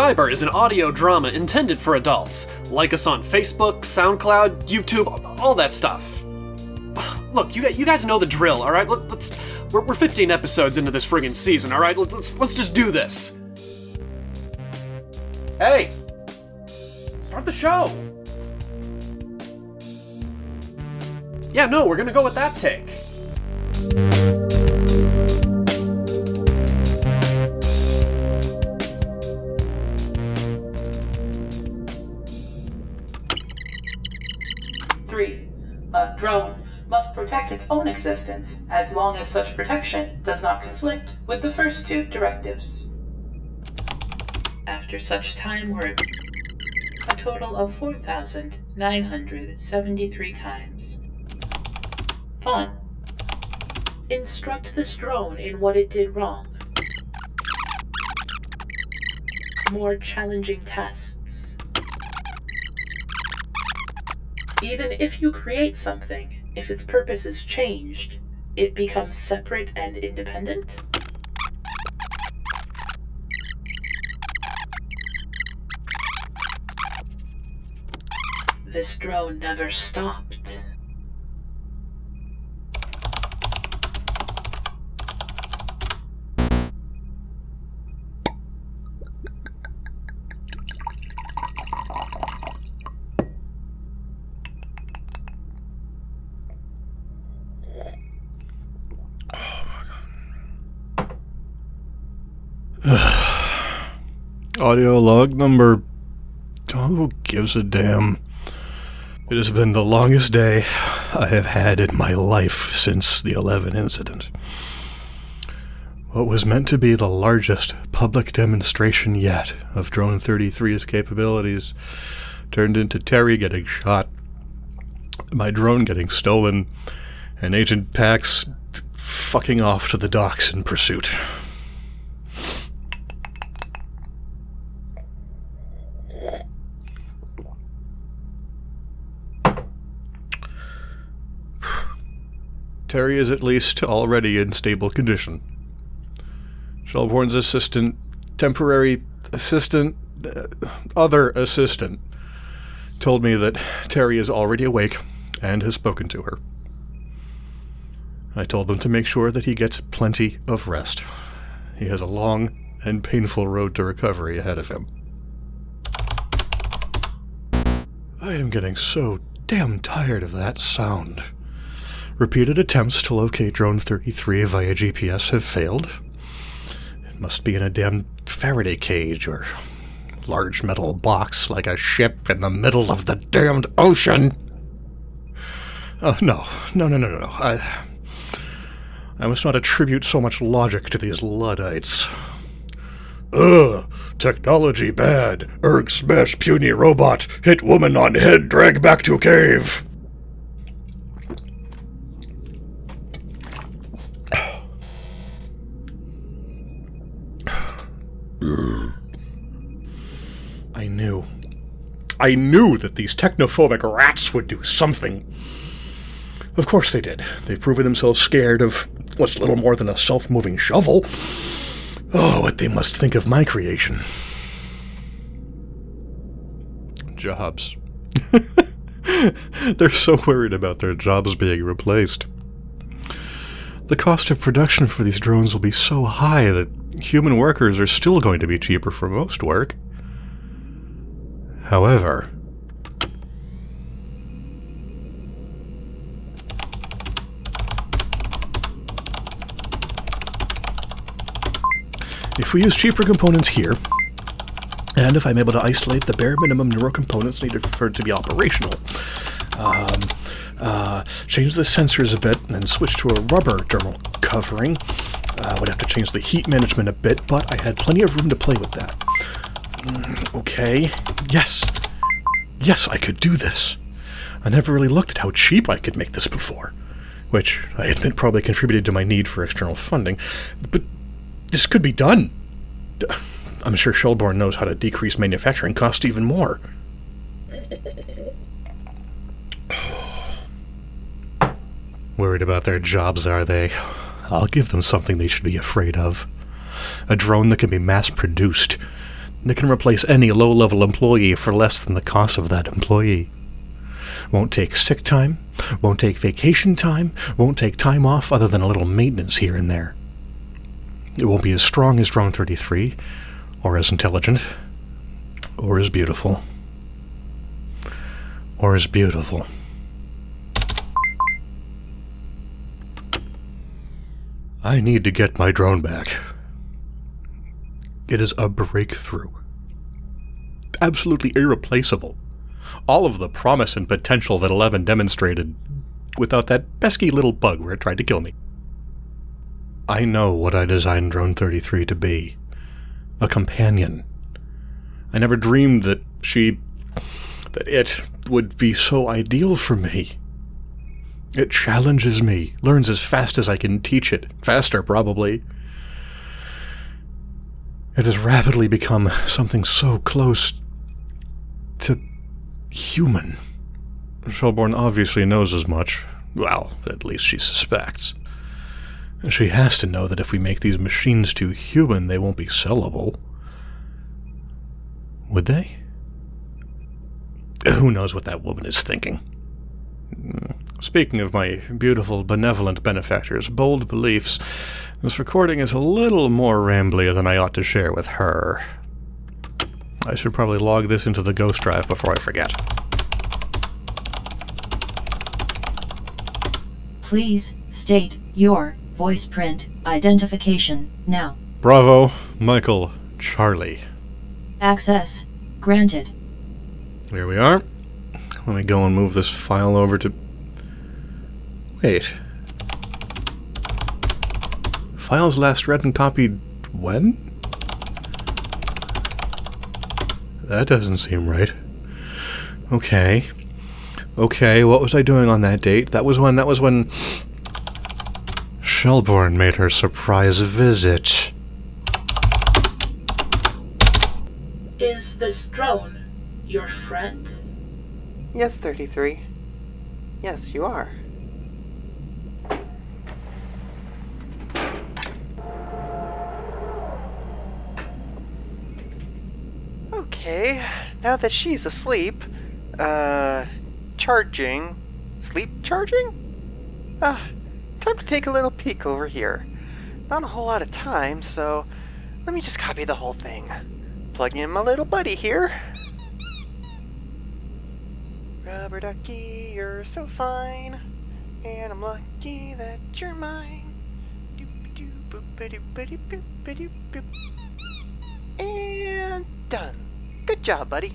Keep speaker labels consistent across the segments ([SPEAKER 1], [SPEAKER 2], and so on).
[SPEAKER 1] Cyber is an audio drama intended for adults. Like us on Facebook, SoundCloud, YouTube, all that stuff. Look, you, you guys know the drill, all right? Let, us we're, we're 15 episodes into this friggin' season, all right? Let's, let's let's just do this. Hey, start the show. Yeah, no, we're gonna go with that take.
[SPEAKER 2] A drone must protect its own existence as long as such protection does not conflict with the first two directives. After such time were a total of 4,973 times. Fun. Instruct this drone in what it did wrong. More challenging tasks. Even if you create something, if its purpose is changed, it becomes separate and independent? This drone never stopped.
[SPEAKER 3] Audio log number. Oh, who gives a damn? It has been the longest day I have had in my life since the 11 incident. What was meant to be the largest public demonstration yet of Drone 33's capabilities turned into Terry getting shot, my drone getting stolen, and Agent Pax fucking off to the docks in pursuit. Terry is at least already in stable condition. Shelbourne's assistant, temporary assistant, uh, other assistant, told me that Terry is already awake and has spoken to her. I told them to make sure that he gets plenty of rest. He has a long and painful road to recovery ahead of him. I am getting so damn tired of that sound. Repeated attempts to locate Drone 33 via GPS have failed. It must be in a damn Faraday cage or large metal box like a ship in the middle of the damned ocean. Oh, no. No, no, no, no, no. I, I must not attribute so much logic to these Luddites. Ugh, technology bad. Erg smash puny robot. Hit woman on head, drag back to cave. I knew. I knew that these technophobic rats would do something. Of course they did. They've proven themselves scared of what's little more than a self moving shovel. Oh, what they must think of my creation. Jobs. They're so worried about their jobs being replaced. The cost of production for these drones will be so high that human workers are still going to be cheaper for most work. However, if we use cheaper components here, and if I'm able to isolate the bare minimum neural components needed for it to be operational, um, uh, change the sensors a bit, and switch to a rubber dermal covering, I would have to change the heat management a bit, but I had plenty of room to play with that. Mm, okay. Yes. Yes, I could do this. I never really looked at how cheap I could make this before, which I admit probably contributed to my need for external funding. But this could be done. I'm sure Shelbourne knows how to decrease manufacturing costs even more. Worried about their jobs, are they? I'll give them something they should be afraid of. A drone that can be mass produced. that can replace any low level employee for less than the cost of that employee. Won't take sick time, won't take vacation time, won't take time off other than a little maintenance here and there. It won't be as strong as Drone 33, or as intelligent, or as beautiful. Or as beautiful. I need to get my drone back. It is a breakthrough. Absolutely irreplaceable. All of the promise and potential that 11 demonstrated without that pesky little bug where it tried to kill me. I know what I designed Drone 33 to be a companion. I never dreamed that she. that it would be so ideal for me. It challenges me, learns as fast as I can teach it, faster probably. It has rapidly become something so close to human. Shelbourne obviously knows as much. Well, at least she suspects. She has to know that if we make these machines too human, they won't be sellable. Would they? Who knows what that woman is thinking? Hmm. Speaking of my beautiful, benevolent benefactor's bold beliefs, this recording is a little more rambly than I ought to share with her. I should probably log this into the ghost drive before I forget.
[SPEAKER 4] Please state your voice print identification now.
[SPEAKER 3] Bravo, Michael, Charlie.
[SPEAKER 4] Access granted.
[SPEAKER 3] Here we are. Let me go and move this file over to. Wait. Files last read and copied when? That doesn't seem right. Okay. Okay, what was I doing on that date? That was when that was when Shelbourne made her surprise visit.
[SPEAKER 2] Is this drone your friend?
[SPEAKER 5] Yes, 33. Yes, you are. Okay, now that she's asleep, uh, charging. Sleep charging? Ah, time to take a little peek over here. Not a whole lot of time, so let me just copy the whole thing. Plug in my little buddy here. Rubber ducky, you're so fine, and I'm lucky that you're mine. And done. Good job, buddy.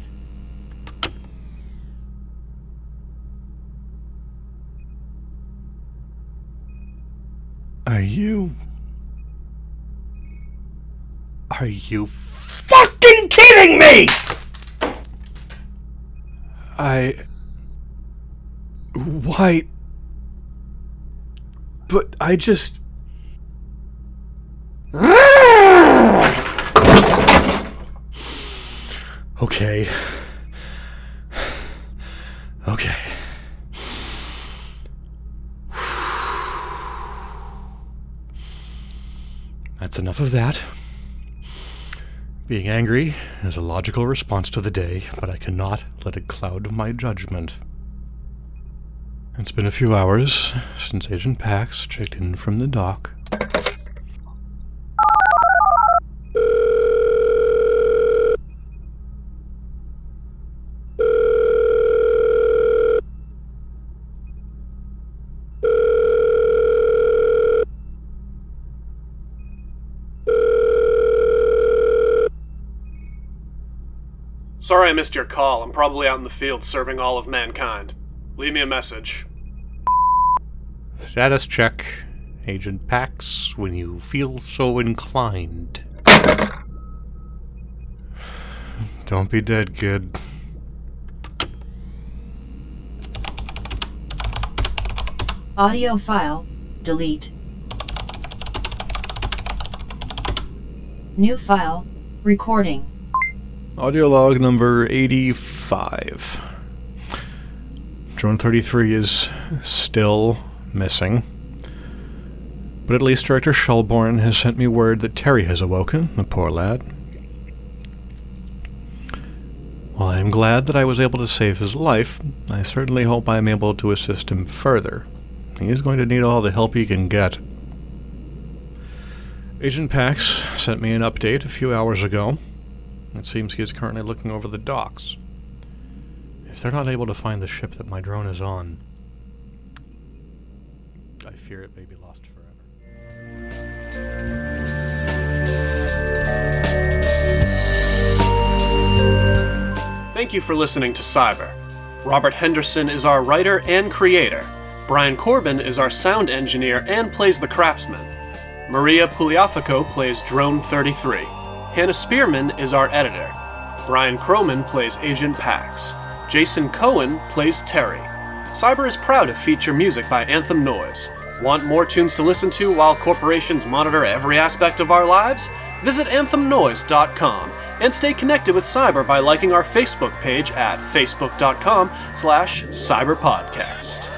[SPEAKER 3] Are you. Are you fucking kidding me? I. Why. But I just. Okay. Okay. That's enough of that. Being angry is a logical response to the day, but I cannot let it cloud my judgment. It's been a few hours since Agent Pax checked in from the dock.
[SPEAKER 1] Sorry I missed your call. I'm probably out in the field serving all of mankind. Leave me a message.
[SPEAKER 3] Status check. Agent Pax, when you feel so inclined. Don't be dead, kid.
[SPEAKER 4] Audio file delete. New file recording.
[SPEAKER 3] Audio log number 85. Drone 33 is still missing. But at least Director Shelbourne has sent me word that Terry has awoken, the poor lad. While I am glad that I was able to save his life, I certainly hope I am able to assist him further. He is going to need all the help he can get. Agent Pax sent me an update a few hours ago. It seems he is currently looking over the docks. If they're not able to find the ship that my drone is on, I fear it may be lost forever.
[SPEAKER 1] Thank you for listening to Cyber. Robert Henderson is our writer and creator. Brian Corbin is our sound engineer and plays the craftsman. Maria Pugliafico plays Drone 33. Hannah Spearman is our editor. Brian Croman plays Agent Pax. Jason Cohen plays Terry. Cyber is proud to feature music by Anthem Noise. Want more tunes to listen to while corporations monitor every aspect of our lives? Visit anthemnoise.com and stay connected with Cyber by liking our Facebook page at facebook.com slash cyberpodcast.